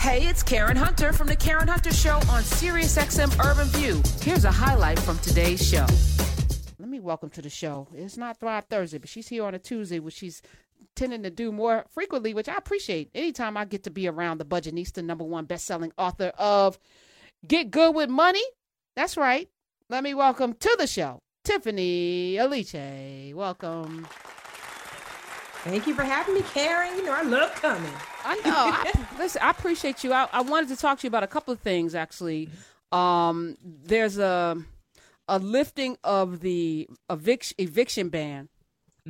Hey, it's Karen Hunter from the Karen Hunter Show on SiriusXM Urban View. Here's a highlight from today's show. Let me welcome to the show. It's not Thrive Thursday, but she's here on a Tuesday, which she's tending to do more frequently, which I appreciate. Anytime I get to be around the Budgetnista, number one best-selling author of Get Good with Money. That's right. Let me welcome to the show Tiffany Aliche. Welcome. Thank you for having me, Karen. You know, I love coming. I know. I, listen, I appreciate you. I, I, wanted to talk to you about a couple of things, actually. Um, there's a a lifting of the eviction eviction ban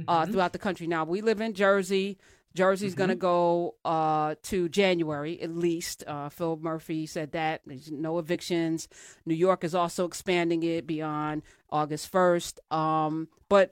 uh, mm-hmm. throughout the country. Now we live in Jersey. Jersey's mm-hmm. going to go uh, to January at least. Uh, Phil Murphy said that there's no evictions. New York is also expanding it beyond August 1st. Um, but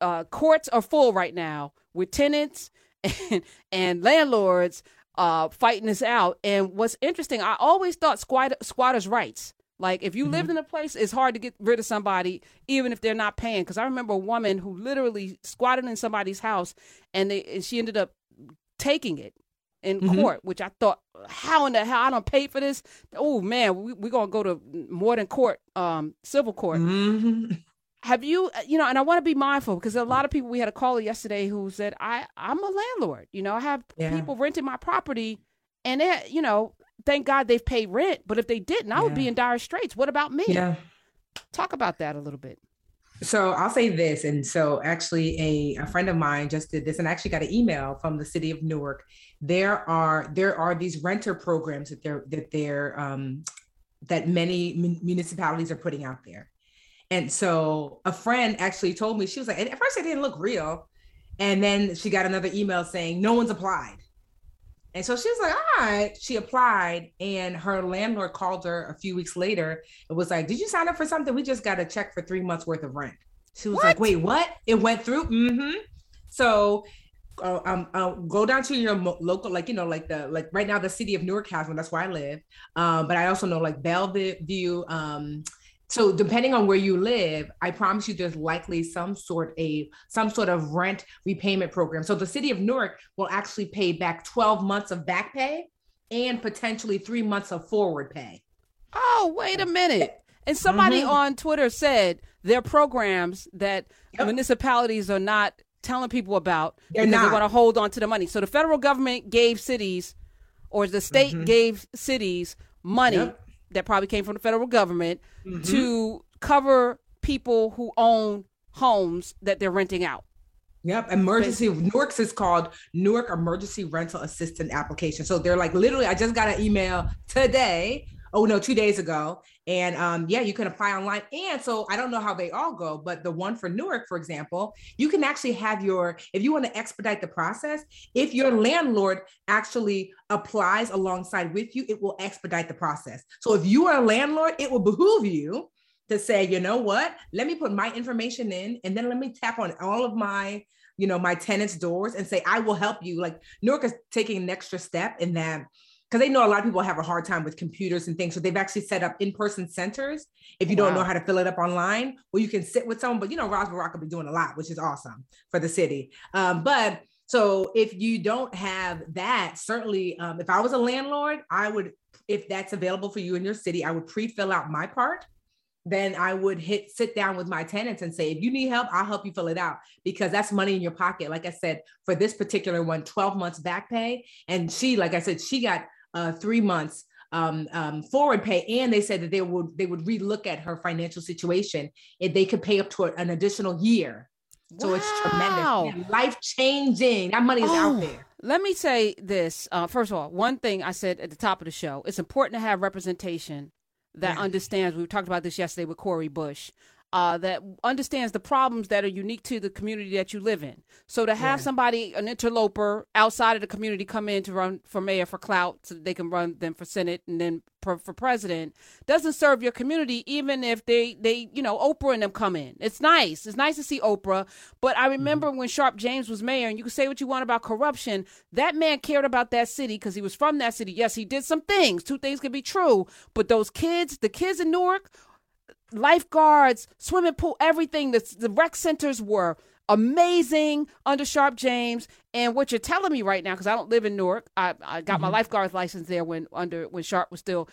uh, courts are full right now with tenants and, and landlords uh, fighting this out. And what's interesting, I always thought squatter, squatters' rights. Like if you mm-hmm. lived in a place, it's hard to get rid of somebody even if they're not paying. Because I remember a woman who literally squatted in somebody's house, and they and she ended up taking it in mm-hmm. court, which I thought, how in the hell I don't pay for this? Oh man, we we gonna go to more than court, um, civil court. Mm-hmm have you uh, you know and i want to be mindful because a lot of people we had a caller yesterday who said i i'm a landlord you know i have yeah. people renting my property and they you know thank god they've paid rent but if they didn't i yeah. would be in dire straits what about me yeah talk about that a little bit so I'll say this, and so actually, a, a friend of mine just did this, and actually got an email from the city of Newark. There are there are these renter programs that they're that they're um, that many municipalities are putting out there, and so a friend actually told me, she was like, at first it didn't look real. And then she got another email saying, no one's applied. And so she was like, all right. She applied, and her landlord called her a few weeks later. and was like, did you sign up for something? We just got a check for three months worth of rent. She was what? like, wait, what? It went through? Mm-hmm. So uh, um, uh, go down to your mo- local, like you know, like the like right now the city of Newark has one. That's where I live. Um, but I also know like Belleville, um, so depending on where you live, I promise you there's likely some sort a some sort of rent repayment program. So the city of Newark will actually pay back 12 months of back pay and potentially 3 months of forward pay. Oh, wait a minute. And somebody mm-hmm. on Twitter said there are programs that yep. municipalities are not telling people about They're because not. they want to hold on to the money. So the federal government gave cities or the state mm-hmm. gave cities money yep that probably came from the federal government mm-hmm. to cover people who own homes that they're renting out. Yep, emergency Newark's is called Newark Emergency Rental Assistance Application. So they're like literally, I just got an email today. Oh no, two days ago, and um, yeah, you can apply online. And so I don't know how they all go, but the one for Newark, for example, you can actually have your, if you want to expedite the process, if your landlord actually applies alongside with you, it will expedite the process. So if you are a landlord, it will behoove you to say, you know what, let me put my information in and then let me tap on all of my you know my tenants doors and say i will help you like newark is taking an extra step in that because they know a lot of people have a hard time with computers and things. So they've actually set up in-person centers. If you wow. don't know how to fill it up online, well, you can sit with someone. But you know, Baraka will be doing a lot, which is awesome for the city. Um, but so if you don't have that, certainly, um, if I was a landlord, I would, if that's available for you in your city, I would pre-fill out my part. Then I would hit sit down with my tenants and say, if you need help, I'll help you fill it out because that's money in your pocket. Like I said, for this particular one, 12 months back pay. And she, like I said, she got uh, three months um, um, forward pay, and they said that they would they would relook at her financial situation if they could pay up to an additional year. So wow. it's tremendous, life changing. That money is oh, out there. Let me say this. Uh, first of all, one thing I said at the top of the show: it's important to have representation that yeah. understands. We talked about this yesterday with Cori Bush uh, that understands the problems that are unique to the community that you live in. So to have yeah. somebody, an interloper outside of the community, come in to run for mayor for clout, so they can run them for senate and then for, for president, doesn't serve your community. Even if they they you know Oprah and them come in, it's nice. It's nice to see Oprah. But I remember mm-hmm. when Sharpe James was mayor, and you can say what you want about corruption. That man cared about that city because he was from that city. Yes, he did some things. Two things can be true. But those kids, the kids in Newark lifeguards, swimming pool, everything. The, the rec centers were amazing under Sharpe James. And what you're telling me right now, because I don't live in Newark, I, I got mm-hmm. my lifeguard license there when under when Sharpe was still.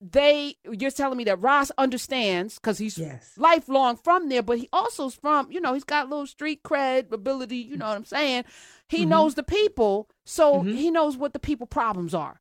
They, you're telling me that Ras understands because he's yes. lifelong from there, but he also's from, you know, he's got a little street cred ability. You know what I'm saying? He mm-hmm. knows the people, so mm-hmm. he knows what the people problems are.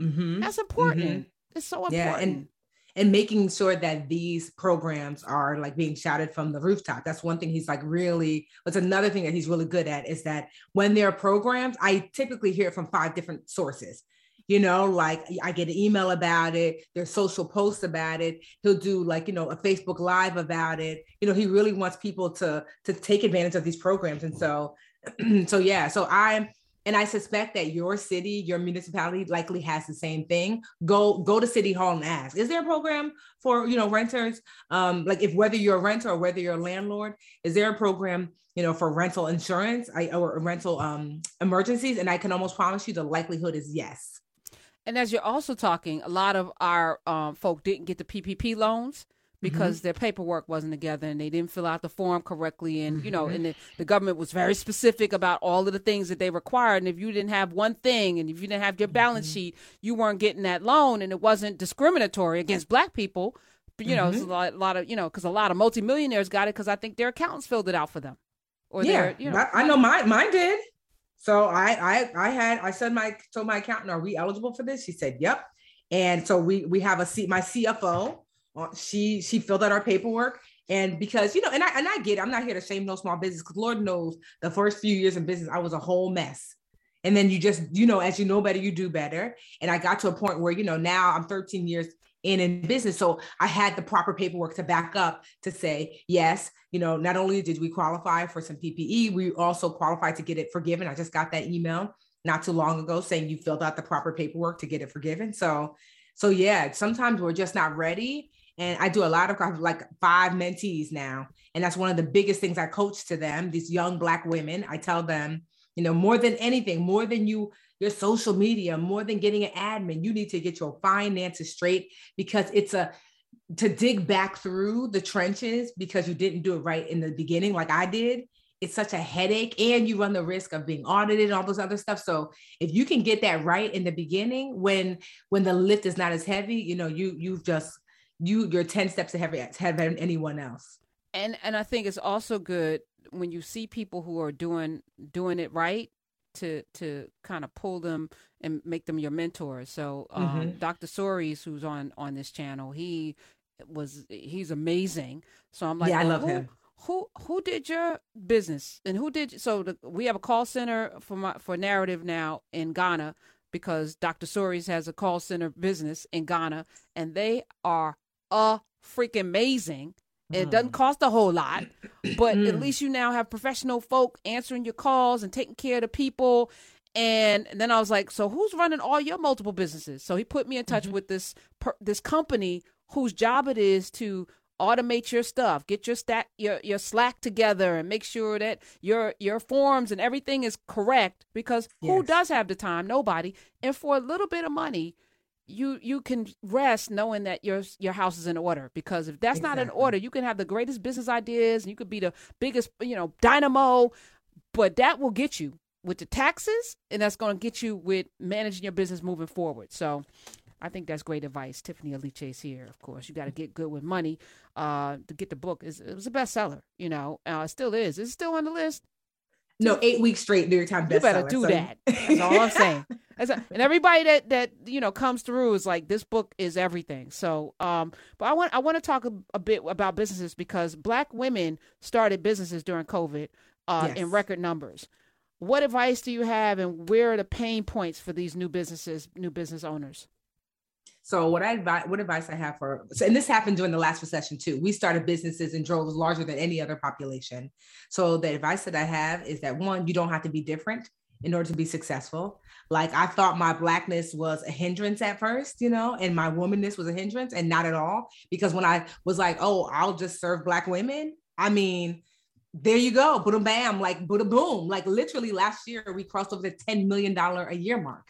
Mm-hmm. That's important. Mm-hmm. It's so important. Yeah, and and making sure that these programs are like being shouted from the rooftop. That's one thing he's like really, what's another thing that he's really good at is that when there are programs, I typically hear from five different sources. You know, like I get an email about it, there's social posts about it. He'll do like, you know, a Facebook live about it. You know, he really wants people to to take advantage of these programs. And so, so yeah, so I'm and I suspect that your city, your municipality likely has the same thing. Go go to city hall and ask, is there a program for you know renters? Um, like if whether you're a renter or whether you're a landlord, is there a program you know for rental insurance or rental um, emergencies? And I can almost promise you the likelihood is yes. And as you're also talking, a lot of our um, folk didn't get the PPP loans because mm-hmm. their paperwork wasn't together and they didn't fill out the form correctly and mm-hmm. you know mm-hmm. and the, the, government was very specific about all of the things that they required and if you didn't have one thing and if you didn't have your balance mm-hmm. sheet you weren't getting that loan and it wasn't discriminatory against black people but, you know a mm-hmm. lot, a lot of you know because a lot of multimillionaires got it because i think their accountants filled it out for them or yeah you know, i know mine mine did so I, I i had i said my told my accountant are we eligible for this she said yep and so we we have a seat my cfo Uh, she she filled out our paperwork. And because you know and i and i get it, i'm not here to shame no small business because lord knows the first few years in business i was a whole mess. And then you just you know as you know better you do better. And i got to a point where you know now i'm 13 years in in business. So i had the proper paperwork to back up to say yes you know not only did we qualify for some PPP we also qualified to get it forgiven. I just got that email not too long ago saying you filled out the proper paperwork to get it forgiven. So so yeah sometimes we're just not ready and I do a lot of like five mentees now. And that's one of the biggest things I coach to them, these young Black women. I tell them, you know, more than anything, more than you, your social media, more than getting an admin, you need to get your finances straight because it's a, to dig back through the trenches because you didn't do it right in the beginning, like I did, it's such a headache and you run the risk of being audited and all those other stuff so if you can get that right in the beginning when when the lift is not as heavy you know you you've just you you're 10 steps ahead of anyone else. And and i think it's also good when you see people who are doing doing it right to to kind of pull them and make them your mentors so um, mm-hmm. dr Soaries, who's on on this channel he was he's amazing. So i'm like yeah i love who, him. who who did your business? And who did so the, we have a call center for my for narrative now in ghana because dr Soaries has a call center business in ghana and they are a freaking amazing. It doesn't mm. cost a whole lot, but at mm. least you now have professional folk answering your calls and taking care of the people. And then I was like, so who's running all your multiple businesses? So he put me in touch mm-hmm. with this per, this company whose job it is to automate your stuff, get your stat your your Slack together, and make sure that your your forms and everything is correct. Because yes. who does have the time? Nobody. And for a little bit of money, you you can rest knowing that your your house is in order because if that's exactly. not in order you can have the greatest business ideas and you could be the biggest you know dynamo but that will get you with the taxes and that's going to get you with managing your business moving forward so I think that's great advice. Tiffany Aliche is here, of course. You got to get good with money uh, to get the book. It's, it was a bestseller, you know. Uh, it still is. It's still on the list. No, eight weeks straight New York Times bestseller. You better do so. that. That's all I'm saying. A, and everybody that that you know comes through is like this book is everything. So, um, but I want I want to talk a, a, bit about businesses because Black women started businesses during COVID uh, yes. in record numbers. What advice do you have, and where are the pain points for these new businesses, new business owners? So what I advise, what advice I have for, and this happened during the last recession too. We started businesses in droves larger than any other population. So the advice that I have is that one, you don't have to be different in order to be successful. Like I thought my blackness was a hindrance at first, you know, and my womanness was a hindrance, and not at all. Because when I was like, oh, I'll just serve black women. I mean, there you go, boom, bam, like boom, boom. Like literally last year we crossed over the ten million dollar a year mark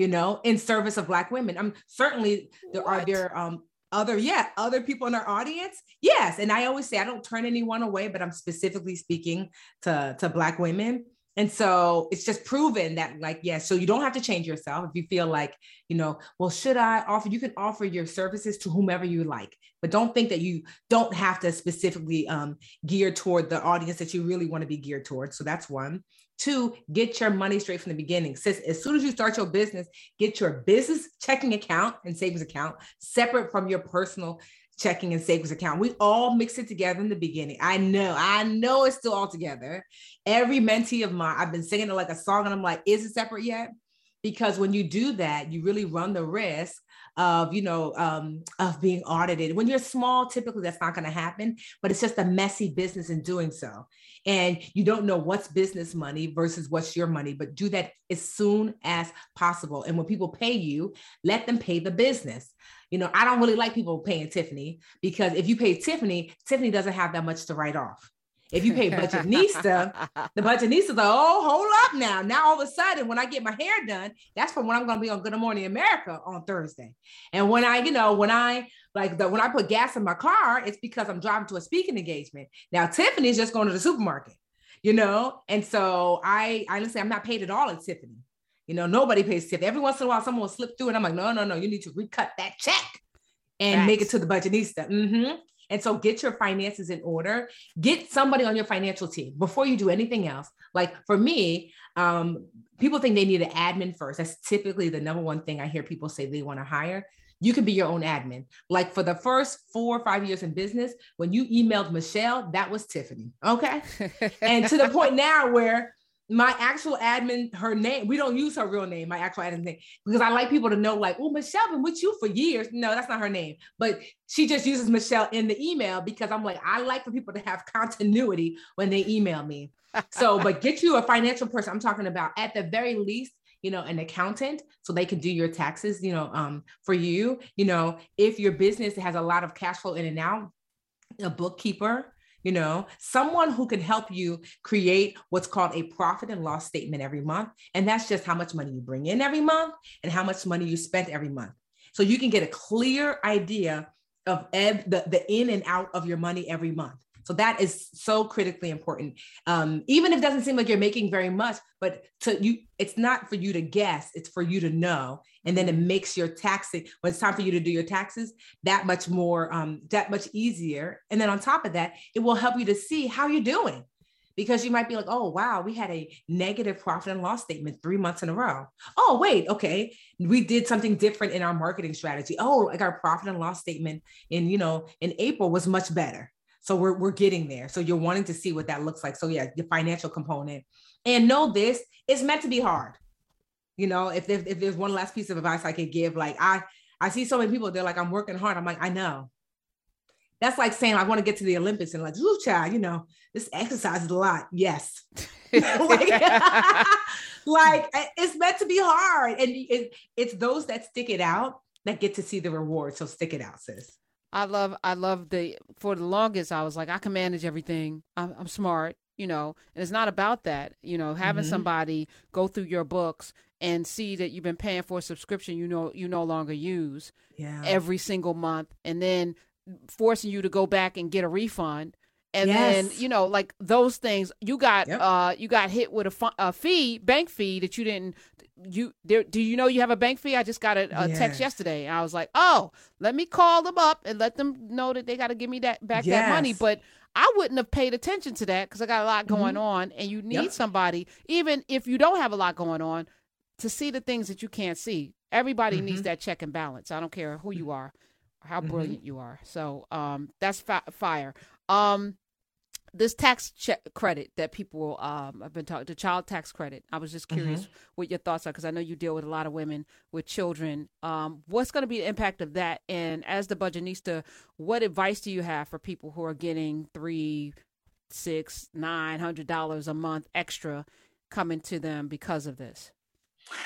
you know, in service of Black women. I'm certainly there what? are there um other yeah other people in our audience yes and i always say i don't turn anyone away but i'm specifically speaking to to black women and so it's just proven that like yeah so you don't have to change yourself if you feel like you know well should i offer you can offer your services to whomever you like but don't think that you don't have to specifically um, gear toward the audience that you really want to be geared towards so that's one Two, get your money straight from the beginning. Since as soon as you start your business, get your business checking account and savings account separate from your personal checking and savings account. We all mix it together in the beginning. I know, I know it's still all together. Every mentee of mine, I've been singing it like a song, and I'm like, is it separate yet? Because when you do that, you really run the risk of you know um, of being audited. When you're small typically that's not going to happen but it's just a messy business in doing so. And you don't know what's business money versus what's your money but do that as soon as possible. And when people pay you let them pay the business. You know i don't really like people paying tiffany because if you pay tiffany tiffany doesn't have that much to write off if you pay Budgetnista, the Budgetnista's like, oh, hold up now. Now all of a sudden, when I get my hair done, that's for when I'm gonna be on Good Morning America on Thursday. And when I, you know, when I like the when I put gas in my car, it's because I'm driving to a speaking engagement. Now Tiffany's just going to the supermarket, you know, and so I I honestly I'm not paid at all at Tiffany. You know, nobody pays Tiffany. Every once in a while, someone will slip through, and I'm like, no, no, no, you need to recut that check and make it to the Budgetnista. Mm-hmm. And so get your finances in order. Get somebody on your financial team before you do anything else. Like for me, um, people think they need an admin first. That's typically the number one thing I hear people say they want to hire. You can be your own admin. Like for the first four or five years in business, when you emailed Michelle, that was Tiffany. Okay. and to the point now where my actual admin, her name, we don't use her real name, my actual admin name, because I like people to know, like, oh, Michelle been with you for years. No, that's not her name. But she just uses Michelle in the email because I'm like, I like for people to have continuity when they email me. So, but get you a financial person. I'm talking about at the very least, you know, an accountant so they can do your taxes, you know, um, for you. You know, if your business has a lot of cash flow in and out, a bookkeeper, you know, someone who can help you create what's called a profit and loss statement every month. And that's just how much money you bring in every month and how much money you spent every month. So you can get a clear idea of the, the in and out of your money every month. So that is so critically important. Um, even if it doesn't seem like you're making very much, but to you, it's not for you to guess, it's for you to know. And then it makes your taxing, when it's time for you to do your taxes, that much more, um, that much easier. And then on top of that, it will help you to see how you're doing because you might be like, oh, wow, we had a negative profit and loss statement three months in a row. Oh, wait, okay. We did something different in our marketing strategy. Oh, like our profit and loss statement in, you know, in April was much better. So we're, we're getting there. So you're wanting to see what that looks like. So yeah, the financial component. And know this, it's meant to be hard. You know, if, if, if there's one last piece of advice I could give, like I, I see so many people, they're like, I'm working hard. I'm like, I know. That's like saying I want to get to the Olympics and like, ooh, child, you know, this exercise is a lot. Yes. like, like, eh, it's meant to be hard. And it, it's those that stick it out that get to see the reward. So stick it out, sis. I love I love the for the longest I was like I can manage everything. I'm, I'm smart, you know, and it's not about that. You know, having mm-hmm. somebody go through your books and see that you've been paying for a subscription you know you no longer use yeah. every single month, and then forcing you to go back and get a refund and yes. then you know like those things you got yep. uh you got hit with a, a fee bank fee that you didn't you there do you know you have a bank fee i just got a, a yes. text yesterday i was like oh let me call them up and let them know that they got to give me that back yes. that money but i wouldn't have paid attention to that because i got a lot going mm-hmm. on and you need yep. somebody even if you don't have a lot going on to see the things that you can't see everybody mm-hmm. needs that check and balance i don't care who you are how mm-hmm. brilliant mm-hmm. you are so um that's fi- fire um this tax credit that people um have been talking the child tax credit. I was just curious mm-hmm. what your thoughts are because i know you deal with a lot of women with children. Um what's going to be the impact of that? And as the budgetnista what advice do you have for people who are getting three six nine hundred dollars a month extra coming to them because of this?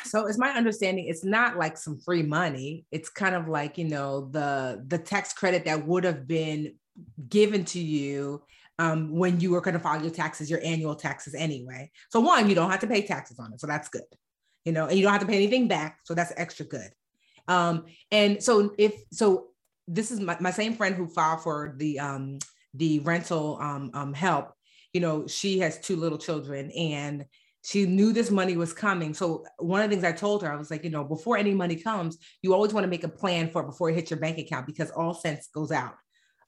So it's my understanding it's not like some free money. It's kind of like you know the the tax credit that would have been given to you um, when you are going to file your taxes, your annual taxes anyway. So one, you don't have to pay taxes on it, so that's good. You know, and you don't have to pay anything back, so that's extra good. Um, and so if so, this is my, my same friend who filed for the um the rental um, um help you know she has two little children and she knew this money was coming. So one of the things I told her, I was like, you know, before any money comes, you always want to make a plan for it before it hits your bank account because all sense goes out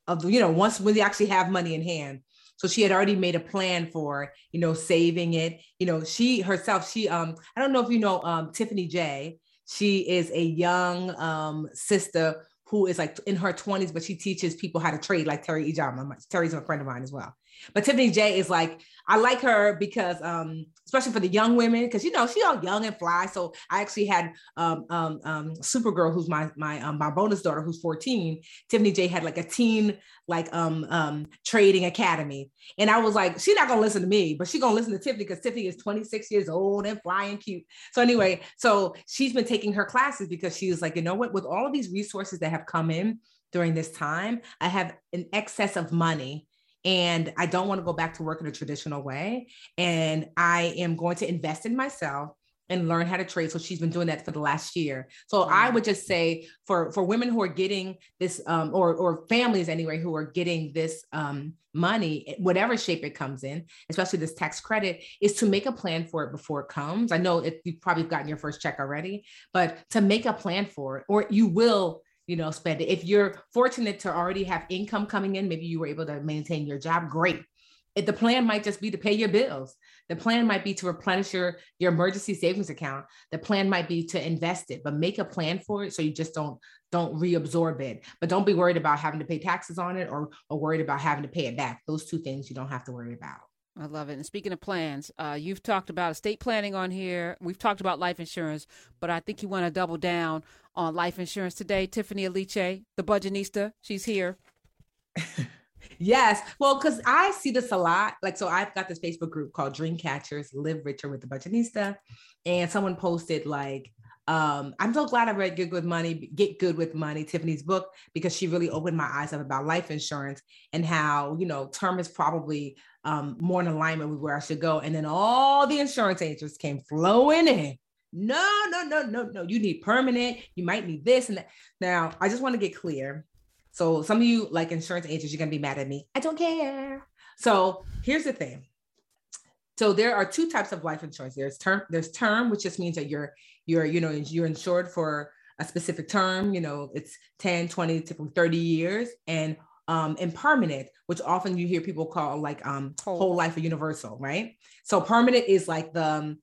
of, you know, once when you actually have money in hand. So she had already made a plan for, you know, saving it. You know, she herself, she um, I don't know if you know um Tiffany J. She is a young um sister who is like in her 20s, but she teaches people how to trade like Teri Ijeoma. Teri's a friend of mine as well. But Tiffany J is like, I like her because, um, especially for the young women, because you know she all young and fly. So I actually had um, um, um, Supergirl, who's my my um, my bonus daughter, who's 14. Tiffany J had like a teen like um um trading academy, and I was like, she's not gonna listen to me, but she's gonna listen to Tiffany because Tiffany is 26 years old and flying cute. So anyway, so she's been taking her classes because she was like, you know what, with all of these resources that have come in during this time, I have an excess of money and I don't want to go back to work in a traditional way. And I am going to invest in myself and learn how to trade. So she's been doing that for the last year. So mm-hmm. I would just say for for women who are getting this, um, or or families anyway who are getting this um, money, whatever shape it comes in, especially this tax credit, is to make a plan for it before it comes. I know it, you've probably gotten your first check already, but to make a plan for it, or you will you know, spend it. If you're fortunate to already have income coming in, maybe you were able to maintain your job, great. If the plan might just be to pay your bills. The plan might be to replenish your, your emergency savings account. The plan might be to invest it, but make a plan for it so you just don't don't reabsorb it. But don't be worried about having to pay taxes on it or, or worried about having to pay it back. Those two things you don't have to worry about. I love it. And speaking of plans, uh, you've talked about estate planning on here. We've talked about life insurance, but I think you want to double down on life insurance today. Tiffany Aliche, the budgetnista, she's here. yes. Well, because I see this a lot. Like, so I've got this Facebook group called Dream Catchers Live Richer with the Budgetnista. And someone posted, like, um, I'm so glad I read Get Good with Money, Get Good with Money, Tiffany's book, because she really opened my eyes up about life insurance and how, you know, term is probably um, more in alignment with where I should go. And then all the insurance agents came flowing in. No, no, no, no, no. You need permanent. You might need this and that. Now, I just want to get clear. So, some of you like insurance agents, you're going to be mad at me. I don't care. So, here's the thing. So there are two types of life insurance. There's term, there's term, which just means that you're you're, you know, you're insured for a specific term, you know, it's 10, 20, typically 30 years. And um, and permanent, which often you hear people call like um, whole. whole life or universal, right? So permanent is like the um,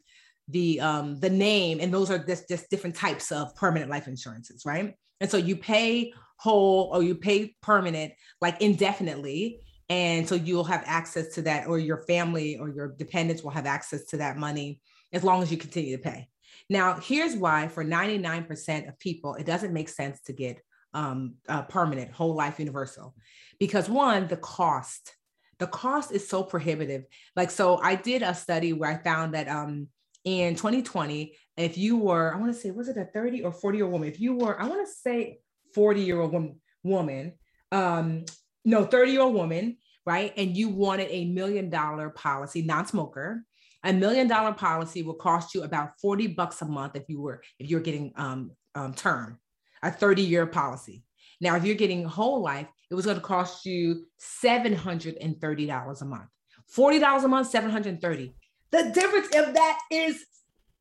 the um, the name, and those are just just different types of permanent life insurances, right? And so you pay whole or you pay permanent like indefinitely, and so you'll have access to that, or your family or your dependents will have access to that money as long as you continue to pay. Now, here's why for 99% of people, it doesn't make sense to get um, uh, permanent, whole life universal. Because one, the cost, the cost is so prohibitive. Like, so I did a study where I found that um, in 2020, if you were, I want to say, was it a 30 or 40 year old woman? If you were, I want to say 40 year old woman, woman um, no, 30 year old woman, right? And you wanted a million dollar policy, non smoker. A million dollar policy will cost you about 40 bucks a month if you were, if you're getting um, um, term a 30 year policy. Now, if you're getting whole life, it was going to cost you $730 a month. $40 a month, 730. The difference of that is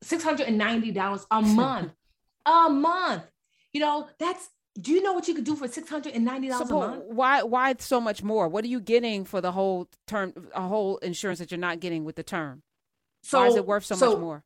$690 a month. a month. You know, that's do you know what you could do for six hundred and ninety dollars so, a month? Why why so much more? What are you getting for the whole term, a whole insurance that you're not getting with the term? So why is it worth so, so much more?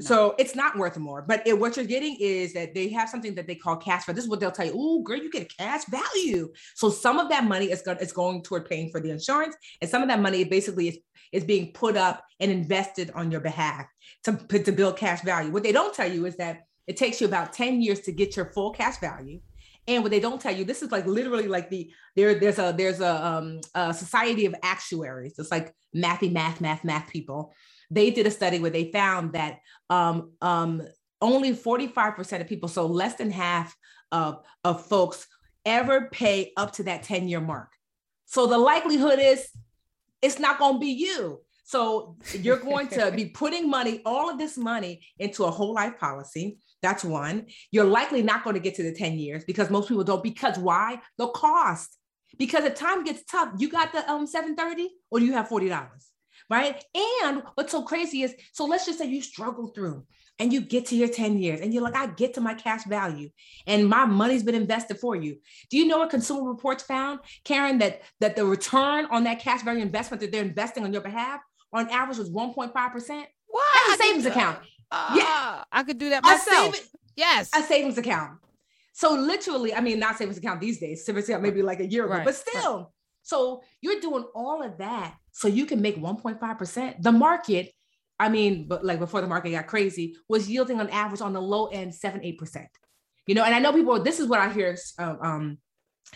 So it's not worth more. But it, what you're getting is that they have something that they call cash value. This is what they'll tell you. Oh, girl, you get cash value. So some of that money is going is going toward paying for the insurance, and some of that money basically is is being put up and invested on your behalf to to build cash value. What they don't tell you is that it takes you about 10 years to get your full cash value. And what they don't tell you, this is like literally like the there there's a there's a, um, a society of actuaries. It's like mathy math math math people they did a study where they found that um, um, only 45% of people, so less than half of, of folks, ever pay up to that 10 year mark. So the likelihood is it's not going to be you. So you're going to be putting money, all of this money into a whole life policy. That's one. You're likely not going to get to the 10 years because most people don't. Because why? The cost. Because if time gets tough, you got the um 730 or do you have $40? Right. And what's so crazy is so let's just say you struggle through and you get to your 10 years and you're like, I get to my cash value and my money's been invested for you. Do you know what Consumer Reports found, Karen, that, that the return on that cash value investment that they're investing on your behalf on average was 1.5%? What? That's a savings account. Uh, yeah. I could do that myself. A yes. A savings account. So literally, I mean, not savings account these days, savings account maybe like a year ago, right. but still. Right. So you're doing all of that so you can make 1.5%. The market I mean, but like before the market got crazy, was yielding on average on the low end seven, eight percent. You know, and I know people. This is what I hear. Um, um,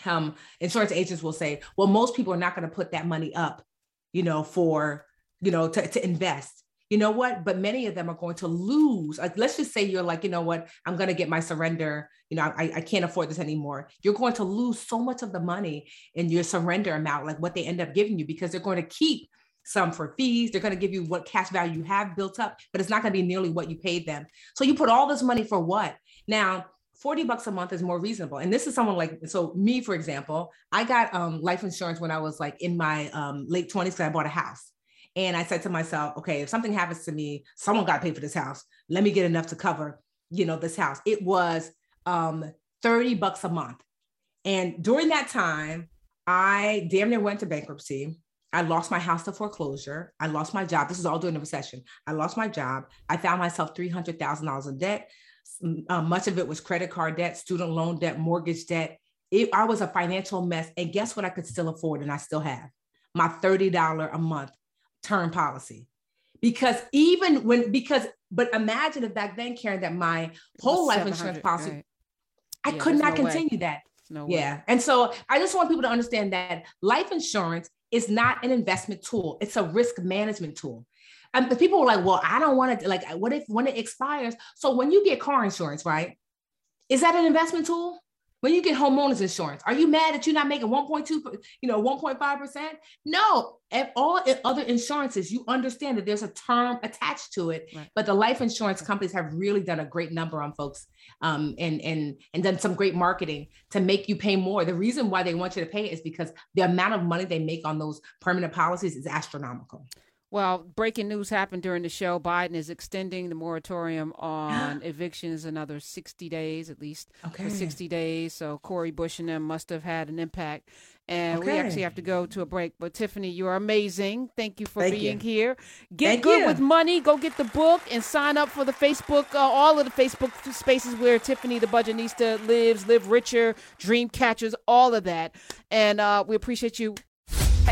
um insurance agents will say, well, most people are not going to put that money up, you know, for you know to, to invest. You know what? But many of them are going to lose. Like, let's just say you're like, you know what? I'm going to get my surrender. You know, I, I can't afford this anymore. You're going to lose so much of the money in your surrender amount, like what they end up giving you, because they're going to keep some for fees. They're going to give you what cash value you have built up, but it's not going to be nearly what you paid them. So you put all this money for what? Now, 40 bucks a month is more reasonable. And this is someone like, so me, for example, I got um, life insurance when I was like in my um, late 20s because I bought a house. And I said to myself, okay, if something happens to me, someone got to pay for this house. Let me get enough to cover, you know, this house. It was um, 30 bucks a month. And during that time, I damn near went to bankruptcy. I lost my house to foreclosure. I lost my job. This is all during the recession. I lost my job. I found myself $300,000 in debt. Uh, much of it was credit card debt, student loan debt, mortgage debt. It, I was a financial mess. And guess what I could still afford and I still have? My $30 a month term policy. Because even when, because, but imagine if back then, Karen, that my whole life insurance policy, right. I yeah, could not no continue way. that. No yeah. And so I just want people to understand that life insurance is not an investment tool. It's a risk management tool. And the people were like, well, I don't want to like, what if when it expires? So when you get car insurance, right? Is that an investment tool? When you get homeowners insurance, are you mad that you're not making 1.2, you know, 1.5%? No, at all other insurances, you understand that there's a term attached to it. Right. But the life insurance companies have really done a great number on folks um, and, and, and done some great marketing to make you pay more. The reason why they want you to pay is because the amount of money they make on those permanent policies is astronomical. Well, breaking news happened during the show. Biden is extending the moratorium on evictions another 60 days, at least okay. for 60 days. So Cori Bush and them must have had an impact. And okay. we actually have to go to a break. But Tiffany, you are amazing. Thank you for Thank being you. here. Get Thank good you. with money. Go get the book and sign up for the Facebook, uh, all of the Facebook spaces where Tiffany the Budgetnista lives, live richer, dream catchers, all of that. And uh, we appreciate you